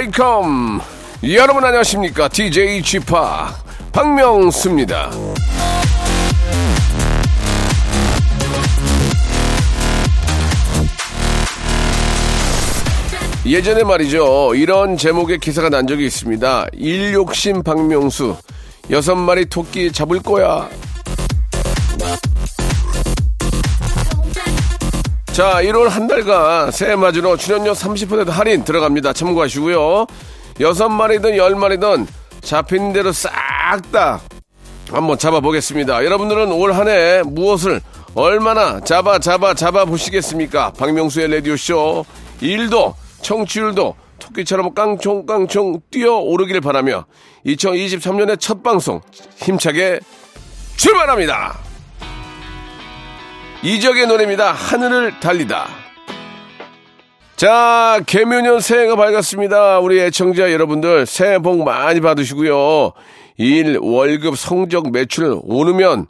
Welcome. 여러분 안녕하십니까? DJ G팍 박명수입니다. 예전에 말이죠. 이런 제목의 기사가 난 적이 있습니다. 일욕심 박명수. 여섯 마리 토끼 잡을 거야 자, 1월 한 달간 새해 맞이로 출연료 30% 할인 들어갑니다. 참고하시고요. 여섯 마리든 열 마리든 잡힌 대로 싹 다 한번 잡아보겠습니다. 여러분들은 올 한 해 무엇을 얼마나 잡아 잡아 잡아 보시겠습니까? 박명수의 라디오쇼 일도 청취율도 토끼처럼 깡총깡총 뛰어오르길 바라며 2023년의 첫 방송 힘차게 출발합니다. 이적의 노래입니다. 하늘을 달리다. 자, 개묘년 새해가 밝았습니다. 우리 애청자 여러분들 새해 복 많이 받으시고요. 일, 월급, 성적, 매출 오르면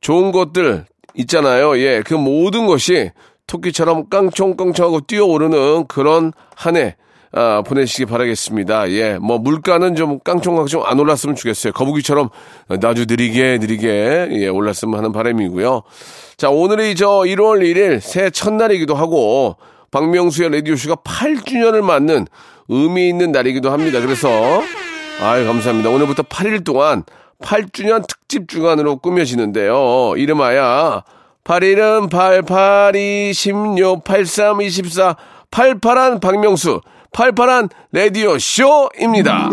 좋은 것들 있잖아요. 예, 그 모든 것이 토끼처럼 깡총깡총하고 뛰어오르는 그런 한 해, 아, 보내시기 바라겠습니다. 예, 뭐, 물가는 좀 깡총깡총 안 올랐으면 좋겠어요. 거북이처럼 나주 느리게, 느리게, 예, 올랐으면 하는 바람이고요. 자, 오늘이 저 1월 1일 새해 첫날이기도 하고, 박명수의 라디오 쇼가 8주년을 맞는 의미 있는 날이기도 합니다. 그래서, 아유, 감사합니다. 오늘부터 8일 동안 8주년 특집 주간으로 꾸며지는데요. 이름하여, 8일은 8, 8, 2, 16, 83, 24, 88한 박명수, 88한 라디오 쇼입니다.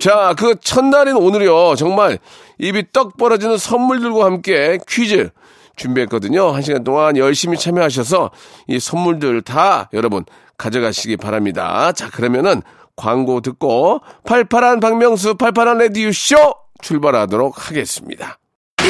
자, 그 첫날인 오늘이요. 정말 입이 떡 벌어지는 선물들과 함께 퀴즈 준비했거든요. 한 시간 동안 열심히 참여하셔서 이 선물들 다 여러분 가져가시기 바랍니다. 자, 그러면은 광고 듣고 팔팔한 박명수 팔팔한 레디오 쇼 출발하도록 하겠습니다.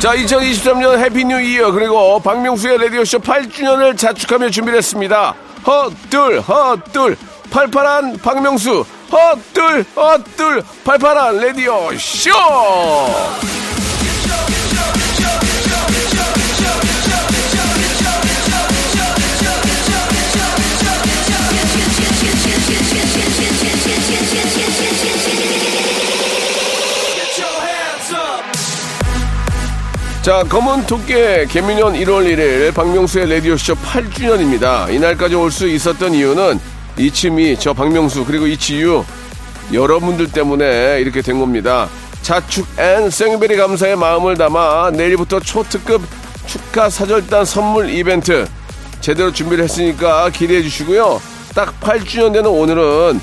자, 2023년 Happy New Year 그리고 박명수의 라디오쇼 8주년을 자축하며 준비를 했습니다. 헛둘 헛둘 팔팔한 박명수 헛둘 헛둘 팔팔한 라디오쇼 자, 검은 토끼의 계묘년 1월 1일 박명수의 라디오쇼 8주년입니다. 이날까지 올 수 있었던 이유는 it's me, 저 박명수, 그리고 it's you, 여러분들 때문에 이렇게 된 겁니다. 자축 and 생베리 감사의 마음을 담아 내일부터 초특급 축하 사절단 선물 이벤트 제대로 준비를 했으니까 기대해 주시고요. 딱 8주년 되는 오늘은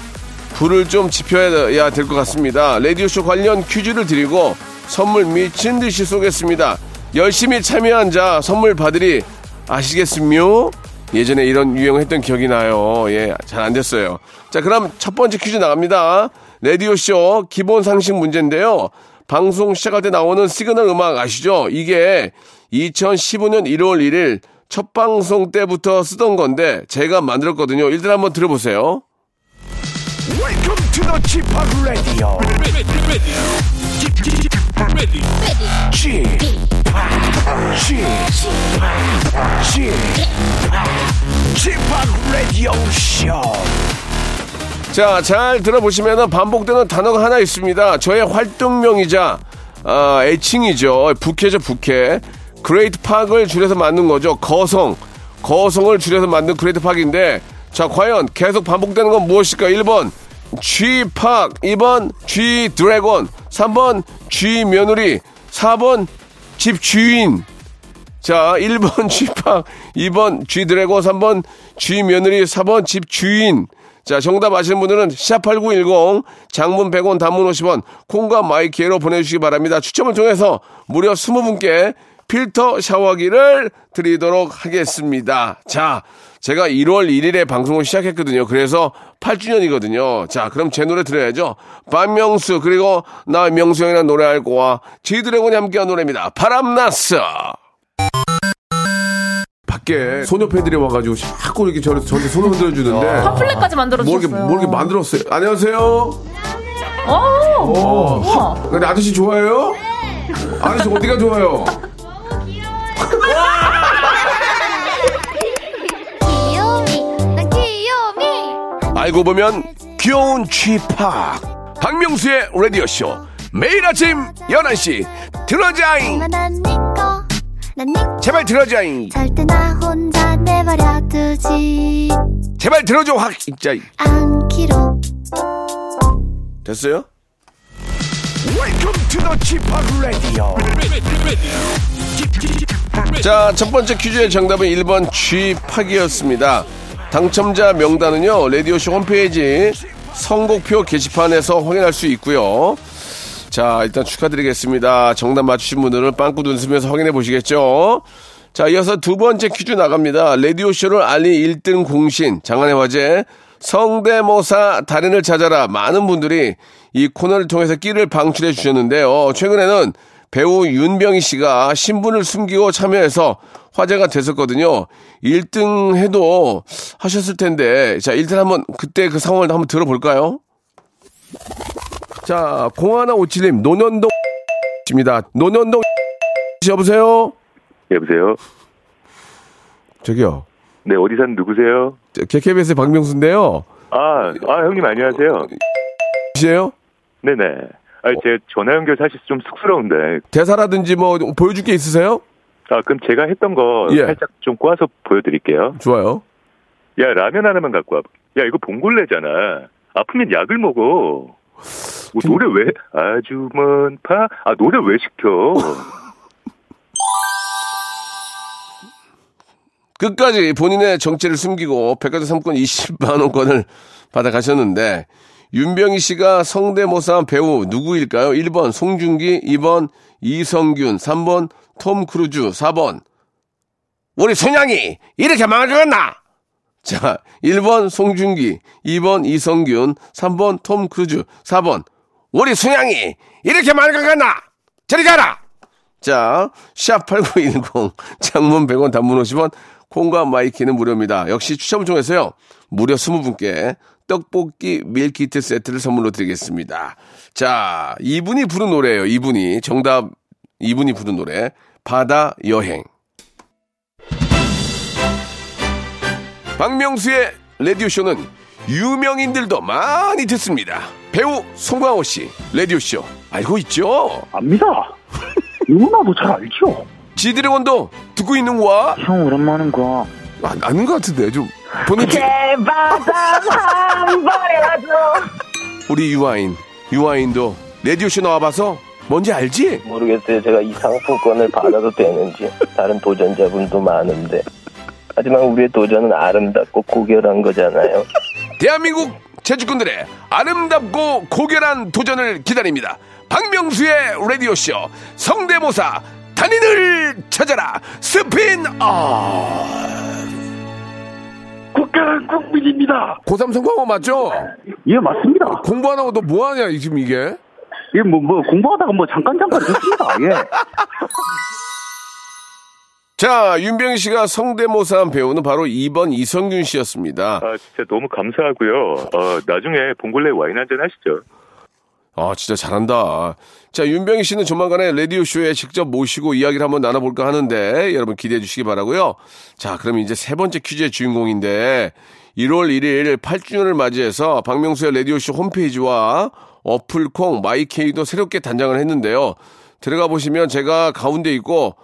불을 좀 지펴야 될 것 같습니다. 라디오쇼 관련 퀴즈를 드리고 선물 미친 듯이 쏘겠습니다. 열심히 참여한 자 선물 받으리 아시겠습니요? 예전에 이런 유행했던 기억이 나요. 예, 잘 안 됐어요. 자, 그럼 첫 번째 퀴즈 나갑니다. 라디오쇼 기본 상식 문제인데요. 방송 시작할 때 나오는 시그널 음악 아시죠? 이게 2015년 1월 1일 첫 방송 때부터 쓰던 건데 제가 만들었거든요. 일단 한번 들어보세요. Welcome to the Chip Radio. 자, 잘 들어보시면 반복되는 단어가 하나 있습니다. 저의 활동명이자 아, 애칭이죠. 부캐죠, 부캐. 그레이트 팍을 줄여서 만든 거죠. 거성. 거성을 줄여서 만든 Great 팍인데 자, 과연 계속 반복되는 건 무엇일까? 1번, G팍. 2번, G 드래곤. 3번, G 며느리. 4번, 집 주인. 자, 1번 G팍, 2번 G 드래곤, 3번 G 며느리, 4번 집 주인. 자, 정답 아시는 분들은 샵8910 장문 100원 단문 50원 콩과 마이키로 보내주시기 바랍니다. 추첨을 통해서 무려 20분께 필터 샤워기를 드리도록 하겠습니다. 자, 제가 1월 1일에 방송을 시작했거든요. 그래서 8주년이거든요. 자, 그럼 제 노래 들어야죠. 반명수, 그리고 나 명수 형이랑 노래할 거와 지드래곤이 함께한 노래입니다. 바람났어. 밖에 소녀 팬들이 와가지고 자꾸 이렇게 저를 저한테 손을 흔들어 주는데 팜플렛까지 만들어 뭐 이렇게 주셨어요. 뭐 이렇게 만들었어요. 안녕하세요. 오, 어, 우와. 근데 아저씨 좋아해요? 아저씨 어디가 좋아요? 알고 보면 귀여운 쥐팍. 박명수의 라디오쇼. 매일 아침 11시. 들어자잉. 제발 들어자잉. 절대 나 혼자 내버려 두지. 제발 들어줘 확. 진짜 됐어요? Welcome to the Chip Radio. 자, 첫 번째 퀴즈의 정답은 1번 쥐팍이었습니다. 당첨자 명단은요, 라디오쇼 홈페이지 선곡표 게시판에서 확인할 수 있고요. 자, 일단 축하드리겠습니다. 정답 맞추신 분들은 빵꾸 웃으면서 확인해 보시겠죠? 자, 이어서 두 번째 퀴즈 나갑니다. 라디오쇼를 알린 1등 공신, 장안의 화제, 성대모사 달인을 찾아라. 많은 분들이 이 코너를 통해서 끼를 방출해 주셨는데요. 최근에는 배우 윤병희 씨가 신분을 숨기고 참여해서 화제가 됐었거든요. 1등 해도 하셨을 텐데, 자, 일단 한번 그때 그 상황을 한번 들어볼까요? 자, 0157님, 노년동 입니다. 노년동 씨 여보세요? 여보세요? 저기요. 네, 어디 사는 누구세요? 저 KBS의 박명수인데요. 아, 아, 형님 안녕하세요. 씨예요? 네네. 아, 제 전화 연결 사실 좀 쑥스러운데. 대사라든지 뭐 보여줄 게 있으세요? 아, 그럼 제가 했던 거 예. 살짝 좀 꼬아서 보여드릴게요. 좋아요. 야, 라면 하나만 갖고 와. 야, 이거 봉골레잖아. 아프면 약을 먹어. 뭐 노래 왜? 아주 먼 파? 아, 노래 왜 시켜? 끝까지 본인의 정체를 숨기고 백화점 상품권 20만 원권을 받아 가셨는데 윤병희 씨가 성대모사한 배우 누구일까요? 1번 송중기, 2번 이선균, 3번 톰 크루즈, 4번 우리 순양이 이렇게 망가졌나? 자, 1번 송중기, 2번 이선균, 3번 톰 크루즈, 4번 우리 순양이 이렇게 망가졌나? 저리 가라! 자, 샵8910 장문 100원 단문 50원 콩과 마이키는 무료입니다. 역시 추첨을 통해서요. 무려 20분께 떡볶이 밀키트 세트를 선물로 드리겠습니다. 자, 이분이 부른 노래예요. 이분이 정답 이분이 부른 노래 바다 여행. 박명수의 라디오 쇼는 유명인들도 많이 듣습니다. 배우 송강호 씨 라디오 쇼 알고 있죠? 압니다. 누구나도 잘 알죠. 지드래곤도 듣고 있는 거야? 형 오랜만인 거. 아, 아는 것 같은데 좀 본인 지- 우리 유아인 유아인도 라디오 쇼 나와봐서 뭔지 알지? 모르겠어요. 제가 이 상품권을 받아도 되는지. 다른 도전자분도 많은데. 하지만 우리의 도전은 아름답고 고결한 거잖아요. 대한민국 제주꾼들의 아름답고 고결한 도전을 기다립니다. 박명수의 라디오쇼 성대모사 단인을 찾아라 스핀 아 국가는 국민입니다. 고3 성공한 거 맞죠? 예, 맞습니다. 공부 안 하고 너 뭐 하냐 지금 이게? 예, 뭐, 뭐, 공부하다가 뭐 잠깐 잠깐 했습니다. 예. 자 윤병희 씨가 성대모사 한 배우는 바로 2번 이성균 씨였습니다. 아, 진짜 너무 감사하고요. 어, 나중에 봉골레 와인 한 잔 하시죠. 아, 진짜 잘한다. 자, 윤병희 씨는 조만간에 라디오쇼에 직접 모시고 이야기를 한번 나눠볼까 하는데, 여러분 기대해 주시기 바라고요 자, 그럼 이제 세 번째 퀴즈의 주인공인데, 1월 1일 8주년을 맞이해서 박명수의 라디오쇼 홈페이지와 어플콩, 마이케이도 새롭게 단장을 했는데요. 들어가 보시면 제가 가운데 있고,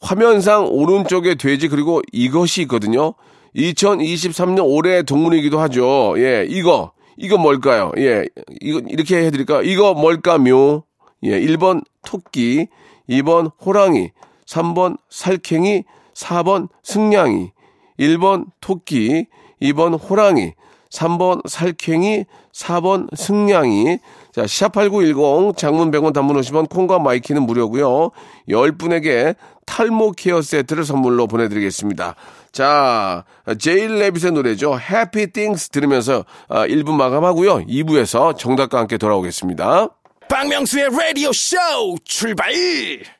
화면상 오른쪽에 돼지 그리고 이것이 있거든요. 2023년 올해의 동물이기도 하죠. 예, 이거, 이거 뭘까요? 예, 이거, 이렇게 해 드릴까? 이거 뭘까묘? 예, 1번 토끼, 2번 호랑이, 3번 살쾡이, 4번 승냥이, 1번 토끼, 2번 호랑이, 3번 살쾡이, 4번 승냥이. 자, 샵8910 장문 100원 단문 50원 콩과 마이키는 무료고요. 10분에게 탈모 케어 세트를 선물로 보내 드리겠습니다. 자, 제이레빗의 노래죠. Happy Things 들으면서 아, 1부 마감하고요. 2부에서 정답과 함께 돌아오겠습니다. 박명수의 라디오 쇼 출발!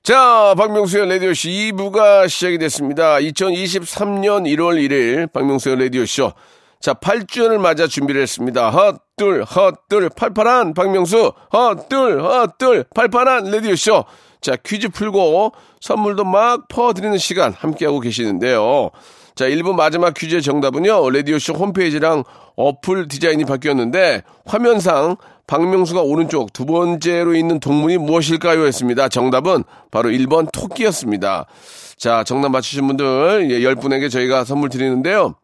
자, 박명수의 라디오 쇼 2부가 시작이 됐습니다. 2023년 1월 1일 박명수의 라디오 쇼. 자, 8주년을 맞아 준비를 했습니다. 헛둘, 헛둘, 팔팔한 박명수, 헛둘, 헛둘, 팔팔한 라디오 쇼. 자, 퀴즈 풀고 선물도 막 퍼드리는 시간 함께하고 계시는데요. 자, 1부 마지막 퀴즈의 정답은요, 라디오쇼 홈페이지랑 어플 디자인이 바뀌었는데, 화면상 박명수가 오른쪽 두 번째로 있는 동물이 무엇일까요? 였습니다. 정답은 바로 1번 토끼였습니다. 자, 정답 맞추신 분들 예, 10분에게 저희가 선물 드리는데요.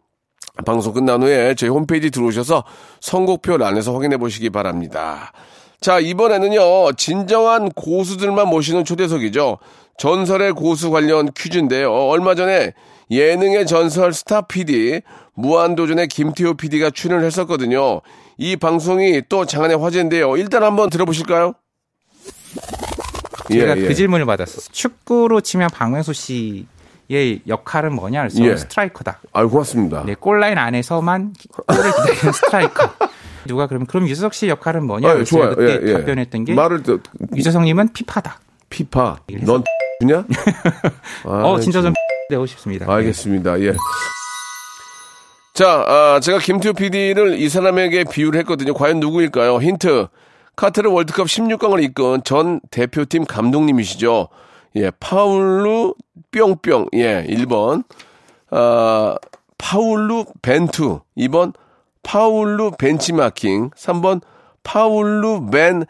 방송 끝난 후에 저희 홈페이지 들어오셔서 선곡표 란에서 확인해 보시기 바랍니다. 자, 이번에는요, 진정한 고수들만 모시는 초대석이죠. 전설의 고수 관련 퀴즈인데요. 얼마 전에 예능의 전설 스타 PD, 무한도전의 김태호 PD가 출연을 했었거든요. 이 방송이 또 장안의 화제인데요. 일단 한번 들어보실까요? 제가 예, 예. 그 질문을 받았어요. 축구로 치면 박명수 씨의 역할은 뭐냐? 그래서 예. 스트라이커다. 아유, 고맙습니다. 네, 골라인 안에서만 골을 기다리는 스트라이커. 누가 그러면 그럼 유재석 씨 역할은 뭐냐? 아, 좋아요. 그때 예, 예. 답변했던 게 말을 또, 유재석님은 피파다. 피파. 넌? 어, 아, 진짜 좀 내고 싶습니다. 네. 알겠습니다. 예. 자, 아, 제가 김태호 PD를 이 사람에게 비유를 했거든요. 과연 누구일까요? 힌트. 카타르 월드컵 16강을 이끈 전 대표팀 감독님이시죠. 예, 파울루 뿅뿅. 예, 1번. 아, 파울루 벤투. 2번 파울루 벤치마킹. 3번 파울루 벤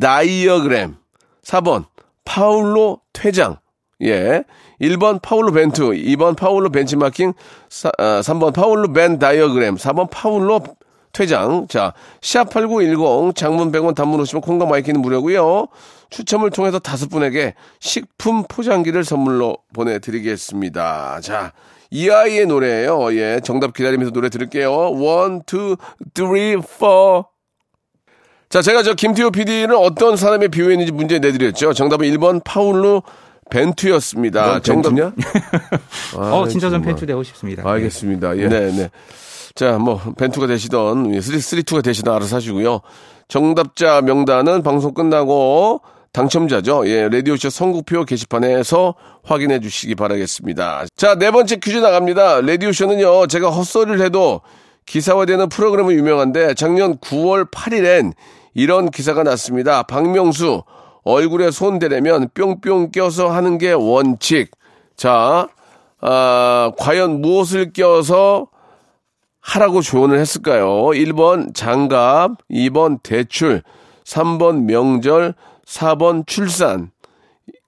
다이어그램. 4번 파울로 퇴장. 예. 1번 파울로 벤투, 2번 파울로 벤치마킹, 사, 아, 3번 파울로 벤 다이어그램, 4번 파울로 퇴장. 자, 샵8910 장문 100원 단문 오시면 콩과 마이키는 무료고요. 추첨을 통해서 다섯 분에게 식품 포장기를 선물로 보내드리겠습니다. 자, 이 아이의 노래예요. 예, 정답 기다리면서 노래 들을게요. One, two, three, four. 자, 제가 저 김태호 PD는 어떤 사람에 비유했는지 문제 내드렸죠. 정답은 1번 파울루 벤투였습니다. 넌 정답. 벤투냐? 아, 어, 진짜 좀 정말. 벤투 되고 싶습니다. 알겠습니다. 예. 네, 네. 자, 뭐, 벤투가 되시던, 예, three, three two가 되시던 알아서 하시고요. 정답자 명단은 방송 끝나고 당첨자죠. 예, 라디오쇼 선곡표 게시판에서 확인해 주시기 바라겠습니다. 자, 네 번째 퀴즈 나갑니다. 라디오쇼는요, 제가 헛소리를 해도 기사화되는 프로그램은 유명한데 작년 9월 8일엔 이런 기사가 났습니다. 박명수 얼굴에 손 대려면 뿅뿅 껴서 하는 게 원칙. 자, 아, 과연 무엇을 껴서 하라고 조언을 했을까요? 1번 장갑, 2번 대출, 3번 명절, 4번 출산.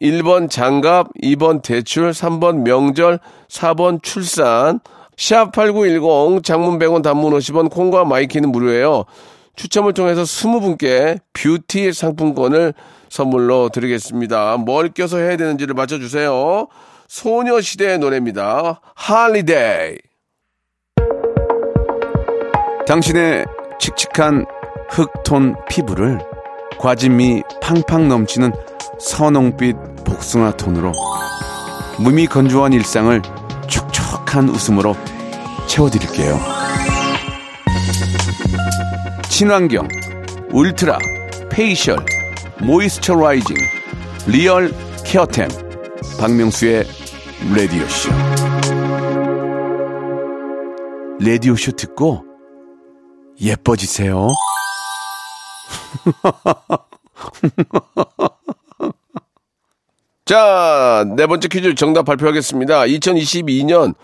1번 장갑, 2번 대출, 3번 명절, 4번 출산. 샵8910 장문 100원 단문 50원 콩과 마이키는 무료예요. 추첨을 통해서 20분께 뷰티 상품권을 선물로 드리겠습니다. 뭘 껴서 해야 되는지를 맞춰주세요. 소녀시대의 노래입니다. Holiday. 당신의 칙칙한 흑톤 피부를 과진미 팡팡 넘치는 선홍빛 복숭아 톤으로 무미 건조한 일상을 촉촉한 웃음으로 채워드릴게요. 친환경, 울트라, facial, moisturizing, real care템, 박명수의 라디오쇼. 라디오쇼 듣고 예뻐지세요. 자, 네 번째 퀴즈 정답 발표하겠습니다. 2022년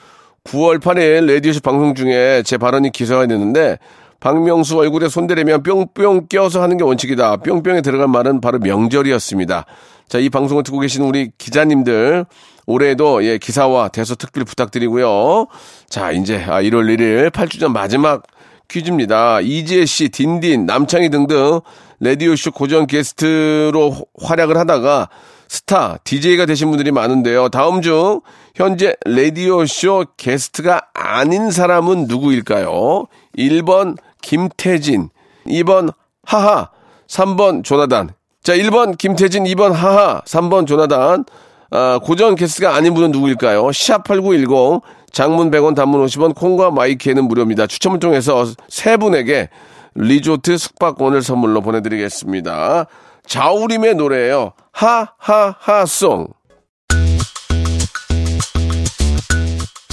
9월 8일 레디오쇼 방송 중에 제 발언이 기사가 됐는데 박명수 얼굴에 손대려면 뿅뿅 껴서 하는 게 원칙이다. 뿅뿅에 들어간 말은 바로 명절이었습니다. 자, 이 방송을 듣고 계시는 우리 기자님들, 올해도 예, 기사와 대서 특필 부탁드리고요. 자, 이제 아, 1월 1일 8주년 마지막 퀴즈입니다. 이지혜 씨, 딘딘, 남창희 등등 라디오쇼 고정 게스트로 활약을 하다가 스타, DJ가 되신 분들이 많은데요. 다음 중 현재 라디오쇼 게스트가 아닌 사람은 누구일까요? 1번 김태진, 2번 하하, 3번 조나단. 자, 1번 김태진, 2번 하하, 3번 조나단. 아, 고정 게스트가 아닌 분은 누구일까요? 샵8910 장문 100원 단문 50원 콩과 My K는 무료입니다. 추첨을 통해서 세 분에게 리조트 숙박권을 선물로 보내드리겠습니다. 자우림의 노래예요. 하하하송.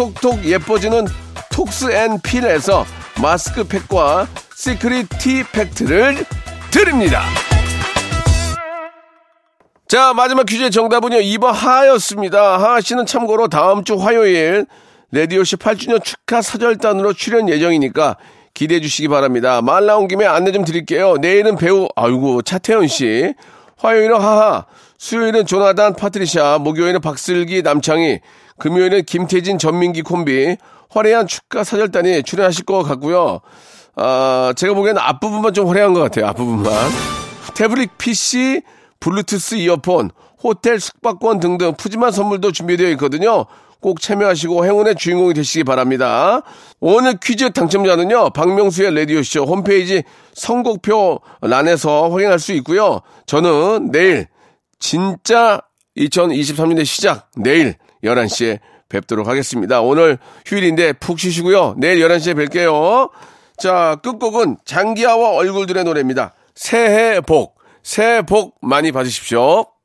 톡톡톡 예뻐지는 톡스앤필에서 마스크팩과 secret 티팩트를 드립니다. 자, 마지막 퀴즈의 정답은요, 2번 하하였습니다. 하하 씨는 참고로 다음 주 화요일, 라디오쇼 8주년 축하 사절단으로 출연 예정이니까 기대해 주시기 바랍니다. 말 나온 김에 안내 좀 드릴게요. 내일은 배우, 아이고, 차태현 씨. 화요일은 하하. 수요일은 조나단 파트리샤. 목요일은 박슬기 남창희. 금요일은 김태진 전민기 콤비. 화려한 축하 사절단이 출연하실 것 같고요. 아, 제가 보기에는 앞부분만 좀 화려한 것 같아요. 앞부분만. 태블릿 PC, 블루투스 이어폰, 호텔 숙박권 등등 푸짐한 선물도 준비되어 있거든요. 꼭 참여하시고 행운의 주인공이 되시기 바랍니다. 오늘 퀴즈 당첨자는요, 박명수의 라디오쇼 홈페이지 선곡표 란에서 확인할 수 있고요. 저는 내일, 진짜 2023년의 시작, 내일 11시에 뵙도록 하겠습니다. 오늘 휴일인데 푹 쉬시고요. 내일 11시에 뵐게요. 자, 끝곡은 장기하와 얼굴들의 노래입니다. 새해 복, 새해 복 많이 받으십시오.